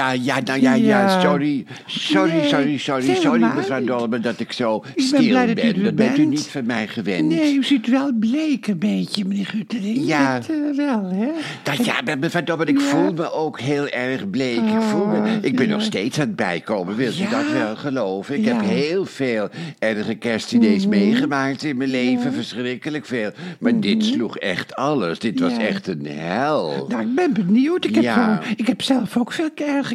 ja, ja, nou ja, ja, Ja. sorry. Sorry, Nee, sorry, sorry, sorry, mevrouw niet. Dolman, dat ik zo stil blij ben. dat u Dat bent u niet van mij gewend. Nee, u ziet wel bleek een beetje, meneer Guttering. Ja. Dat eh, wel, hè? Dat, ja, mevrouw Dolman, ik Ja. voel me ook heel erg bleek. ik, voel me, Oh, ik ben ja. nog steeds aan het bijkomen, wilt u dat wel geloven? Ik heb heel veel erge kerstdiners meegemaakt in mijn leven, verschrikkelijk veel. Maar dit sloeg echt alles. Dit was echt een hel. Nou, ik ben benieuwd. Ik heb, ik heb zelf ook veel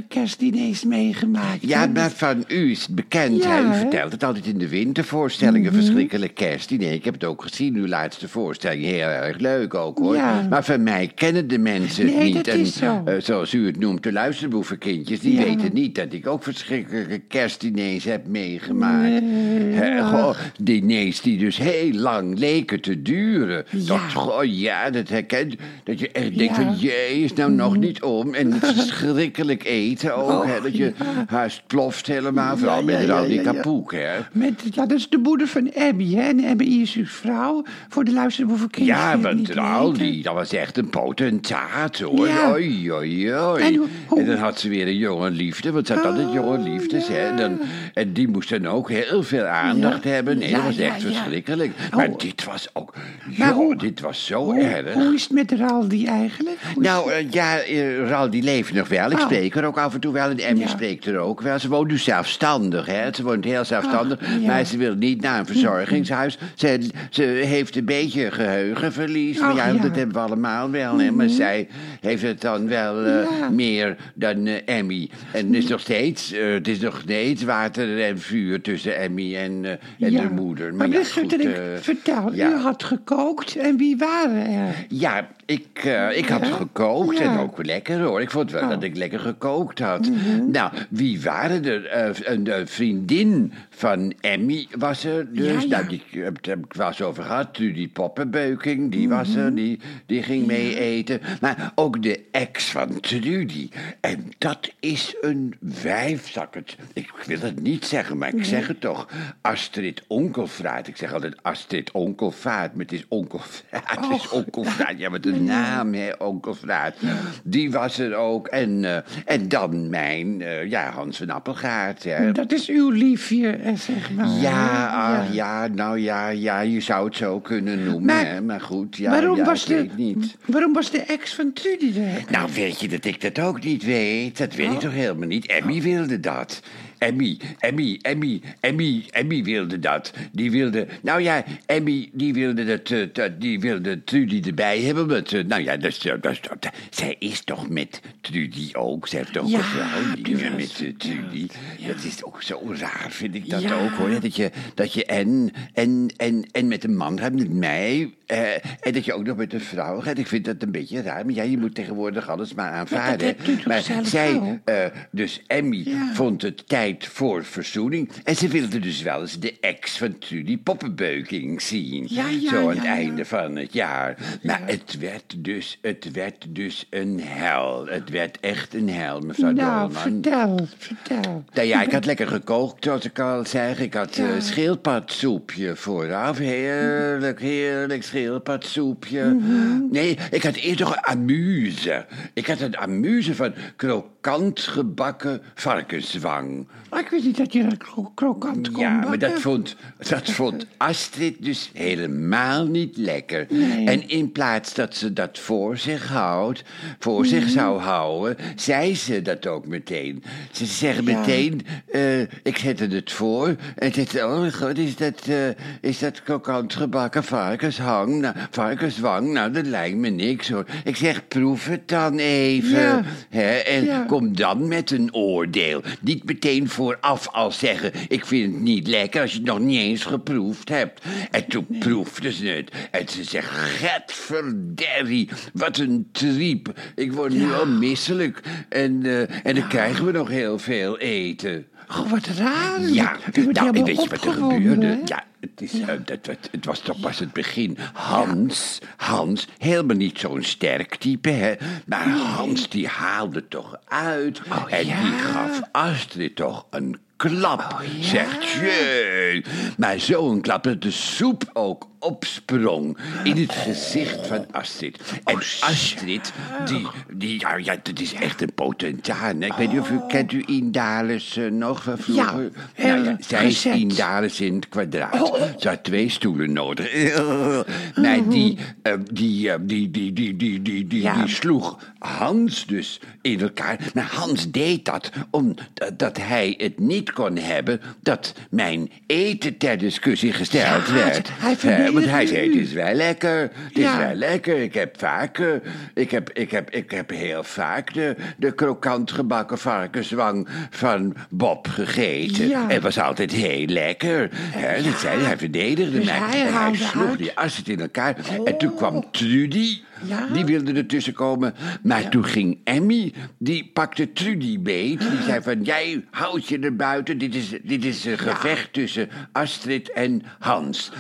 kerstdiners meegemaakt. Ja, maar van u is het bekend. Ja? U? Mhm. vertelt het altijd in de wintervoorstellingen. Verschrikkelijk kerstdiner. Ik heb het ook gezien, uw laatste voorstelling. Heel erg leuk ook, hoor. Ja. Maar van mij kennen de mensen het Nee, niet. dat is zo. eh, zoals u het noemt, de luisterboevenkindjes... die Ja. weten niet dat ik ook verschrikkelijke kerstdiners heb meegemaakt. Nee, ja. goh, diners die dus heel lang leken te duren. Ja. Dat, goh, ja, dat herkent... Dat je echt denkt van, jee, is nou nog niet om. En het verschrikkelijk eten ook, Oh, hè. Dat je ja. haast ploft helemaal. Vooral Ja, met al ja, die ja, ja. kapoek, hè. Met, ja, dat is de moeder van Abby, hè? En Abby is uw vrouw voor de luisterboevenkindjes. Ja, want weten. die, dat was echt een potentaat, hoor. Ja. Oei, oei, oei. En hoe- dan had ze weer een jonge liefde, want ze had altijd jonge Oh, liefdes, hè. ja. Dan, en die moest dan ook heel veel aandacht Ja. hebben. Nee, Ja, dat was echt ja. verschrikkelijk. Maar Oh. dit was ook... Maar joh, hoe- dit was zo erg. hoe is het met Raldi eigenlijk? Hoe Nou, eh, ja, eh, Ral die leeft nog wel. Ik Oh. spreek er ook af en toe wel. En Emmy Ja. spreekt er ook wel. Ze woont nu zelfstandig, hè. Ze woont heel zelfstandig. Ja. Maar ze wil niet naar een verzorgingshuis. Ze, ze heeft een beetje geheugenverlies. Maar ja, ja. Mhm. dat hebben we allemaal wel, hè. Maar zij heeft het dan wel eh, meer dan eh, Emmy. En het is nog steeds, eh, het is nog steeds water en vuur tussen Emmy en, en de moeder. Maar, meneer goed, eh, vertel, ja. u had gekookt en wie waren er? Ja, ik, ik had gekookt en ook lekker hoor. Ik vond wel Oh. dat ik lekker gekookt had. Mhm. Nou, wie waren er? Eh, een eh, vriendin van Emmy was er dus. Ja, ja. Nou, die heb, heb ik wel eens over gehad. Trudy Poppenbeuking, die was Mhm. er. Die, die ging mee eten. Maar ook de ex van Trudy. En dat is een wijf, zal ik het... Ik wil het niet zeggen, maar ik zeg het toch. Astrid Onkelvaart. Ik zeg altijd Astrid Onkelvaart, maar het is Onkelvaart. Het is Onkelvaart. Ja, wat een naam, hè, Onkelvaart. Die was er ook. En, eh, en dan mijn, eh, ja, Hans van Appelgaard. Hè. Dat is uw liefje, eh, zeg maar. Ja, ah, ja, nou ja, ja, je zou het zo kunnen noemen, Maar hè. Maar goed, ja, waarom, ja, was de, niet. waarom was de ex van Trudy er? Nou, weet je dat ik dat ook niet weet? Dat weet ik toch helemaal niet? Emmy wilde dat. Emmy, Emmy, Emmy, Emmy, Emmy wilde dat. Die wilde, nou ja, Emmy, die wilde dat, eh, dat- die wilde Trudy erbij hebben. Eh, nou ja, dat, is, eh, dat, dat- zij is toch met Trudy ook. Ze heeft ook Ja, een vrouw, met Trudy. Dat is ook zo raar, vind ik dat Ja. ook, hoor. Dat je, dat je en, en, en, en met een man gaat, met mij, en dat je ook nog met een vrouw gaat. Ik vind dat een beetje raar. Maar ja, je moet tegenwoordig alles maar aanvaarden. toch maar zij, dus Emmy, vond het tijd voor verzoening. En ze wilde dus wel eens de ex van Trudy Poppenbeuking zien. Ja, ja, Zo aan het ja. einde van het jaar. Maar het werd dus, het werd dus een hel. Het werd echt een hel, mevrouw Nou, Dolman. vertel, vertel. Nou ja, ik had lekker gekookt, zoals ik al zeg. Ik had eh, schildpadsoepje vooraf. Heerlijk, heerlijk schildpadsoepje. Mhm. Nee, ik had eerst nog een amuse. Ik had een amuse van krokant gebakken varkenswang. Maar ik wist niet dat je dat kro- krokant kon Ja, maar dat vond, dat vond Astrid dus helemaal niet lekker. Nee. En in plaats dat ze dat voor zich houdt, voor Mhm. zich zou houden, zei ze dat ook meteen. Ze zeggen Ja. meteen, eh, ik zette het voor. En ze zei, oh god, is dat, eh, is dat krokant gebakken varkenshang? Nou, varkenswang? Nou, dat lijkt me niks hoor. Ik zeg, proef het dan even. Ja. Hè, en Ja. Kom dan met een oordeel. Niet meteen vooraf al zeggen: Ik vind het niet lekker als je het nog niet eens geproefd hebt. En toen proefde ze het. En ze zegt: Getverderrie, wat een triep. Ik word nu al misselijk. En, eh, en dan krijgen we nog heel veel eten. Oh, wat raar. Ja, nou, weet je wat er gebeurde? hè? Ja, het, is, eh, dat, dat- het was toch pas het begin. Hans, Hans, helemaal niet zo'n sterk type, hè. Maar Hans, die haalde toch uit. Oh, en ja. die gaf Astrid toch een klap. Oh, ja. Zegt, jee. Maar zo'n klap dat de soep ook opsprong in het gezicht van Astrid. En Astrid, die, die ja, ja, dat is echt een potentaan. Ik weet niet of u, kent u Indales eh, nog van vroeger? Ja, Nou zij is. Indales in het kwadraat. Ze had twee stoelen nodig. Maar die, eh, die, eh, die, die, die, die, die, die, Ja. die sloeg Hans dus in elkaar. Maar Hans deed dat omdat dat hij het niet kon hebben dat mijn eten ter discussie gesteld Ja, werd. hij want hij zei, het is wel lekker, het is wel lekker. Ik heb vaak, eh, ik heb, ik heb, ik heb heel vaak de, de krokant gebakken varkenswang van Bob gegeten. Ja. Het was altijd heel lekker. Hè, dat zei hij, hij verdedigde Dus mij. hij en hij sloeg uit. die assen in elkaar. En toen kwam Trudy. Ja. Die wilde ertussen komen. Maar toen ging Emmy, die pakte Trudy beet. Die zei van, jij houdt je er buiten. Dit is, dit is een gevecht tussen Astrid en Hans.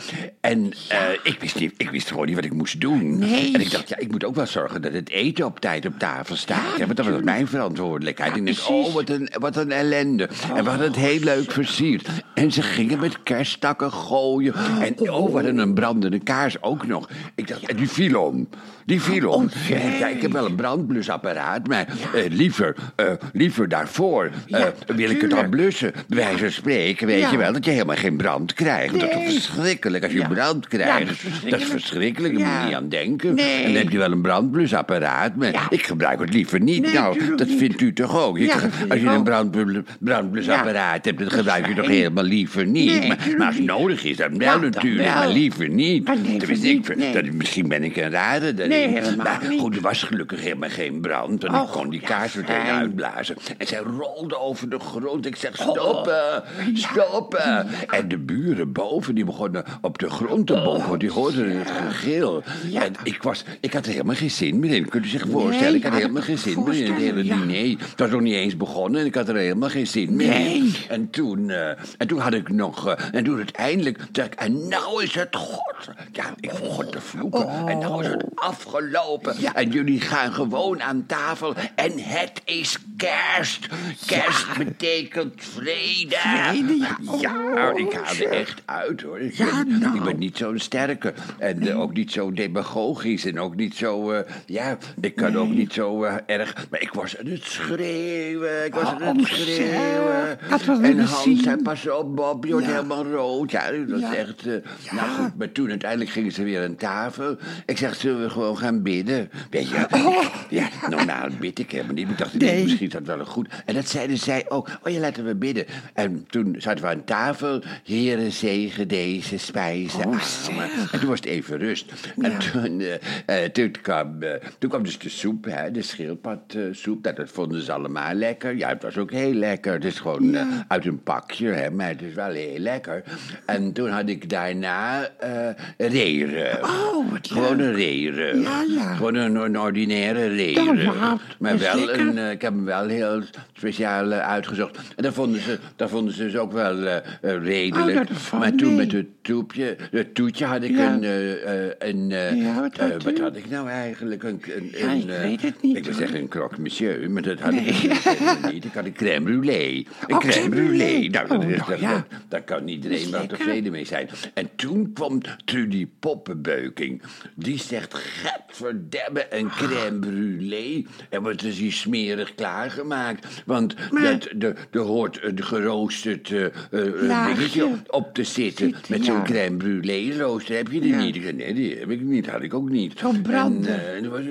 En eh, ik, wist niet, ik wist gewoon niet wat ik moest doen. Nee. En ik dacht, ja, ik moet ook wel zorgen dat het eten op tijd op tafel staat. want dat was mijn verantwoordelijkheid. En ik dacht, oh, wat een, wat een ellende. En we hadden het heel leuk versierd. En ze gingen met kersttakken gooien. En oh, hadden een brandende kaars ook nog. Ik dacht, ja, die viel om. Die viel om. Oh, ja, ik heb wel een brandblusapparaat, maar eh, liever, eh, liever daarvoor eh, wil ik het dan blussen. Wijze van spreken, weet je wel, dat je helemaal geen brand krijgt. Dat is verschrikkelijk als je brand krijgt. dat is verschrikkelijk. dat is verschrikkelijk, daar moet je niet aan denken. Nee. En dan heb je wel een brandblusapparaat, maar ik gebruik het liever niet. Nee, nou, dat niet. vindt u toch ook? Je kan- als je een brandblusapparaat hebt, dan gebruik je toch helemaal liever niet. Maar, als het nodig is, dan wel Ja, dan natuurlijk, wel. maar liever niet. Tenminste, ik dat, misschien ben ik een rare. Nee, helemaal maar niet. goed, er was gelukkig helemaal geen brand. En Oh, ik kon die ja, kaars meteen uitblazen. En zij rolde over de grond. Ik zeg, stoppen, stoppen. En de buren boven, die begonnen op de grond te bonken. Die hoorden het gegil. En ik, was, ik had er helemaal geen zin meer in. Kunt u zich voorstellen? ik had ja, helemaal geen zin meer in het hele diner. Het was nog niet eens begonnen en ik had er helemaal geen zin meer in. Nee. En toen, eh, en toen had ik nog... eh, en toen uiteindelijk. En nou is het God. Ja, ik begon te vloeken. En nou is het afgelopen. Ja. En jullie gaan gewoon aan tafel. En het is kerst. Kerst betekent vrede. Vrede, ja. Ja, Oh, ik haalde zeg. echt uit hoor. Ik, Ja, ben, nou. ik ben niet zo'n sterke. En eh, ook niet zo demagogisch. En ook niet zo... eh, ja, ik kan ook niet zo eh, erg... Maar ik was aan het schreeuwen. Ik was aan het Oh, schreeuwen. Dat we en Hans zien. pas op Bob, je wordt Ja. helemaal rood. Ja, dat was echt... Nou goed, maar toen uiteindelijk gingen ze weer aan tafel. Ik zeg, zullen we gewoon gaan bidden? Weet je, ja, normaal bid ik helemaal niet. Ik dacht, nee. Oh. Misschien is dat wel een goed. En dat zeiden zij ook. Oh ja, laten we bidden. En toen zaten we aan tafel. Heren, zegen deze spijzen. Oh, zeg. En toen was het even rust. En toen, eh, eh, toen, kwam, eh, toen kwam dus de soep, hè, de schildpadsoep. Nou, dat vonden ze allemaal lekker. Ja, het was ook heel lekker. Het is gewoon uit een pakje, hè, maar het is wel heel lekker. En toen had ik daarna reren. Oh, wat Gewoon een reren. Ja, ja. Gewoon een, een ordinaire. Ja, ja, maar dat wel een, eh, ik heb hem wel heel speciaal eh, uitgezocht. En daar vonden ze, daar vonden ze dus ook wel eh, redelijk. Oh, dat maar toen met het toepje, het toetje had ik een... een Ja, wat had wat had ik nou eigenlijk? Een, een, ik weet het niet, Ik wil zeggen een croque monsieur, maar dat had Nee. ik niet. Ik had een crème brûlée. Een Oh, crème brûlée. Nou, dat, Oh, is, nou, dat, dat- daar kan iedereen wel tevreden mee zijn. En toen kwam Trudy Poppenbeuking. Die zegt, gadverdamme, een crème brûlée. En wat is die smerig klaargemaakt. Want Maar- dat, er, er hoort een geroosterd eh, eh, Laagje. dingetje op te zitten. Met zo'n ja. crème brûlée rooster. Heb je die Ja. niet? Nee, die heb ik niet. Had ik ook niet. Zo'n brander. En, toen was,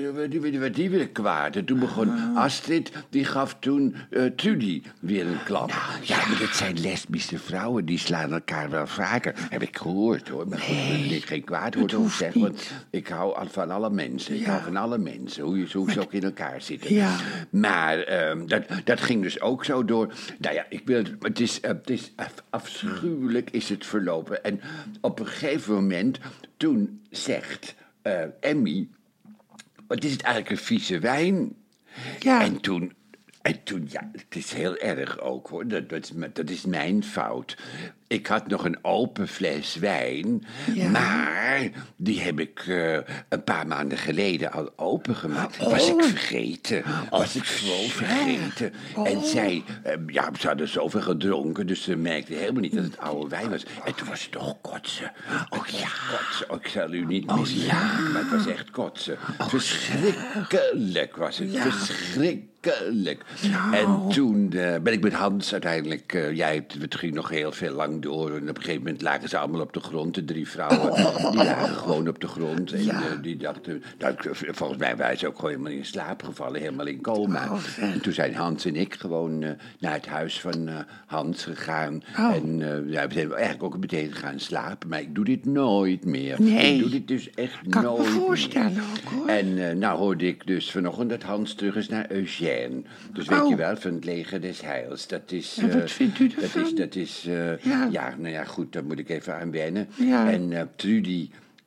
die, weer kwaad. En toen begon Ah. Astrid, die gaf toen Trudy weer een klap. Nou, ja, maar dat zijn lesbische vrouwen. Die slaan elkaar wel vaker. Heb ik gehoord hoor. Maar goed, daar wil ik geen kwaad woord over zeggen. Want ik hou al van alle mensen. Ik Ja. hou van alle mensen. Hoe, je, hoe ze ook in elkaar zitten. Ja. Maar ehm, dat, dat ging dus ook zo door. Nou ja, ik wil, het is, eh, het is af- afschuwelijk is het verlopen. En op een gegeven moment, toen zegt eh, Emmy... Wat is het eigenlijk een vieze wijn? Ja. En toen, en toen, ja, het is heel erg ook hoor. Dat, dat, is, m- dat is mijn fout. ik had nog een open fles wijn. Ja. Maar die heb ik eh, een paar maanden geleden al opengemaakt. Oh. Was ik vergeten. Was ik gewoon vergeten. Oh. En zij, eh, ja, ze hadden zoveel gedronken. Dus ze merkte helemaal niet dat het oude wijn was. En toen was het toch kotsen. Oh ja. Kotsen. Oh, ik zal u niet misleiden, maar het was echt kotsen. Verschrikkelijk was het. Verschrikkelijk. En toen eh, ben ik met Hans uiteindelijk... eh jij, het ging nog heel veel lang door. En op een gegeven moment lagen ze allemaal op de grond. De drie vrouwen, die lagen gewoon op de grond. En eh, die dachten... Nou, volgens mij waren ze ook gewoon helemaal in slaap gevallen. Helemaal in coma. En toen zijn Hans en ik gewoon naar het huis van Hans gegaan. Oh. En ja, we zijn eigenlijk ook meteen gaan slapen. Maar ik doe dit nooit meer. Nee. Ik doe dit dus echt Kan ik me nooit meer. voorstellen ook, hoor. En nou hoorde ik dus vanochtend dat Hans terug is naar Eugène. Dus weet Oh. je wel, van het leger des heils. Dat is... Wat eh, vindt u Dat is, dat is eh, Ja. ja. nou ja, goed, daar moet ik even aan wennen. Ja. En eh,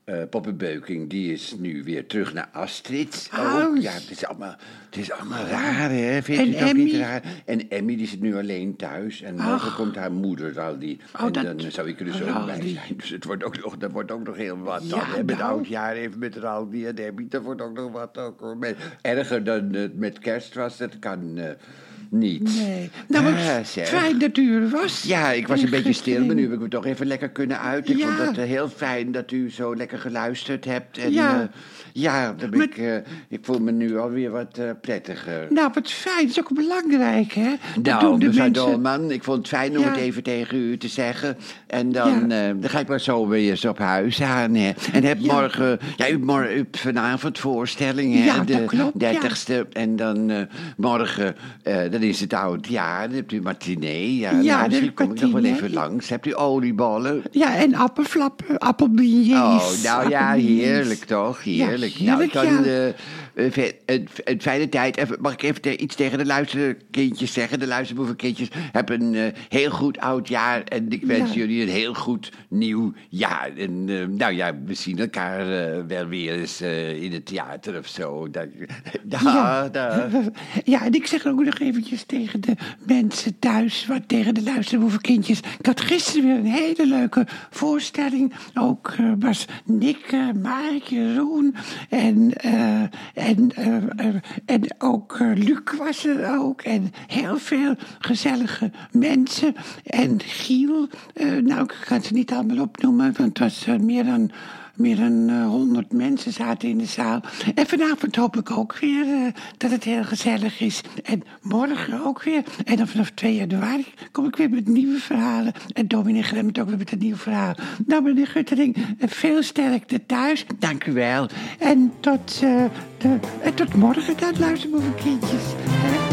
Trudy... eh Poppenbeuking, die is nu weer terug naar Astrid. Oh. Ja, het is allemaal, het is allemaal raar, hè? Vind En je het ook niet raar? En Emmy, die zit nu alleen thuis. En morgen komt haar moeder al die. Oh, en dat- dan zou ik er dus ook bij zijn. Dus het wordt ook nog, dat wordt ook nog heel wat. Ja, dan, hè? Met nou. oudjaar even met Raldi en Emmy. Dat wordt ook nog wat. Ook, hoor. Met- erger dan het met kerst was, dat kan eh, niet. Nee. Nou, zeg. fijn dat u er was. Ja, ik was een beetje stil, maar nu heb ik me toch even lekker kunnen uit. Ik Ja. vond het eh, heel fijn dat u zo lekker geluisterd hebt. En, Ja. ja, ja Met- ik, eh, ik voel me nu alweer wat eh, prettiger. Nou, wat fijn. Dat is ook belangrijk, hè? Dat Nou, mevrouw mensen... Dolman, ik vond het fijn om Ja. het even tegen u te zeggen. En dan, eh, dan ga ik maar zo weer eens op huis aan. Hè. En heb morgen, ja, u, vanavond voorstelling, hè, Ja, dat de klopt, ja. 30ste. En dan eh, morgen, eh, dan is het oud jaar, dan hebt u matinee. Ja, Ja, nou, misschien kom ik nog wel even langs. Hebt u oliebollen? Ja, en appelflappen, appelbeignets. Oh, nou ja, heerlijk toch? Heerlijk. Ja, heerlijk, nou, dan, ja. eh, eh, een, een fijne tijd. Even, mag ik even te- iets tegen de luisterkindjes zeggen? De luisterboevenkindjes hebben een eh, heel goed oud jaar. En ik wens Ja. jullie een heel goed nieuw jaar. En eh, nou ja, we zien elkaar eh, wel weer eens eh, in het theater of zo. Da, da, Ja. da. Ja, en ik zeg ook nog tegen de mensen thuis, wat tegen de luisterboevenkindjes. Ik had gisteren weer een hele leuke voorstelling. Ook eh, was Nick, Mark, Jeroen en, eh, en, eh, en ook Luc was er ook. En heel veel gezellige mensen. En Giel, nou ik kan ze niet allemaal opnoemen, want het was meer dan... Meer dan honderd mensen zaten in de zaal. En vanavond hoop ik ook weer eh, dat het heel gezellig is. En morgen ook weer. En dan vanaf 2 januari kom ik weer met nieuwe verhalen. En dominee Gremmert ook weer met een nieuw verhaal. Nou, meneer Guttering, eh, veel sterkte thuis. Dank u wel. En tot, eh, de, en tot morgen dan, luisterboevenkindjes. Hè?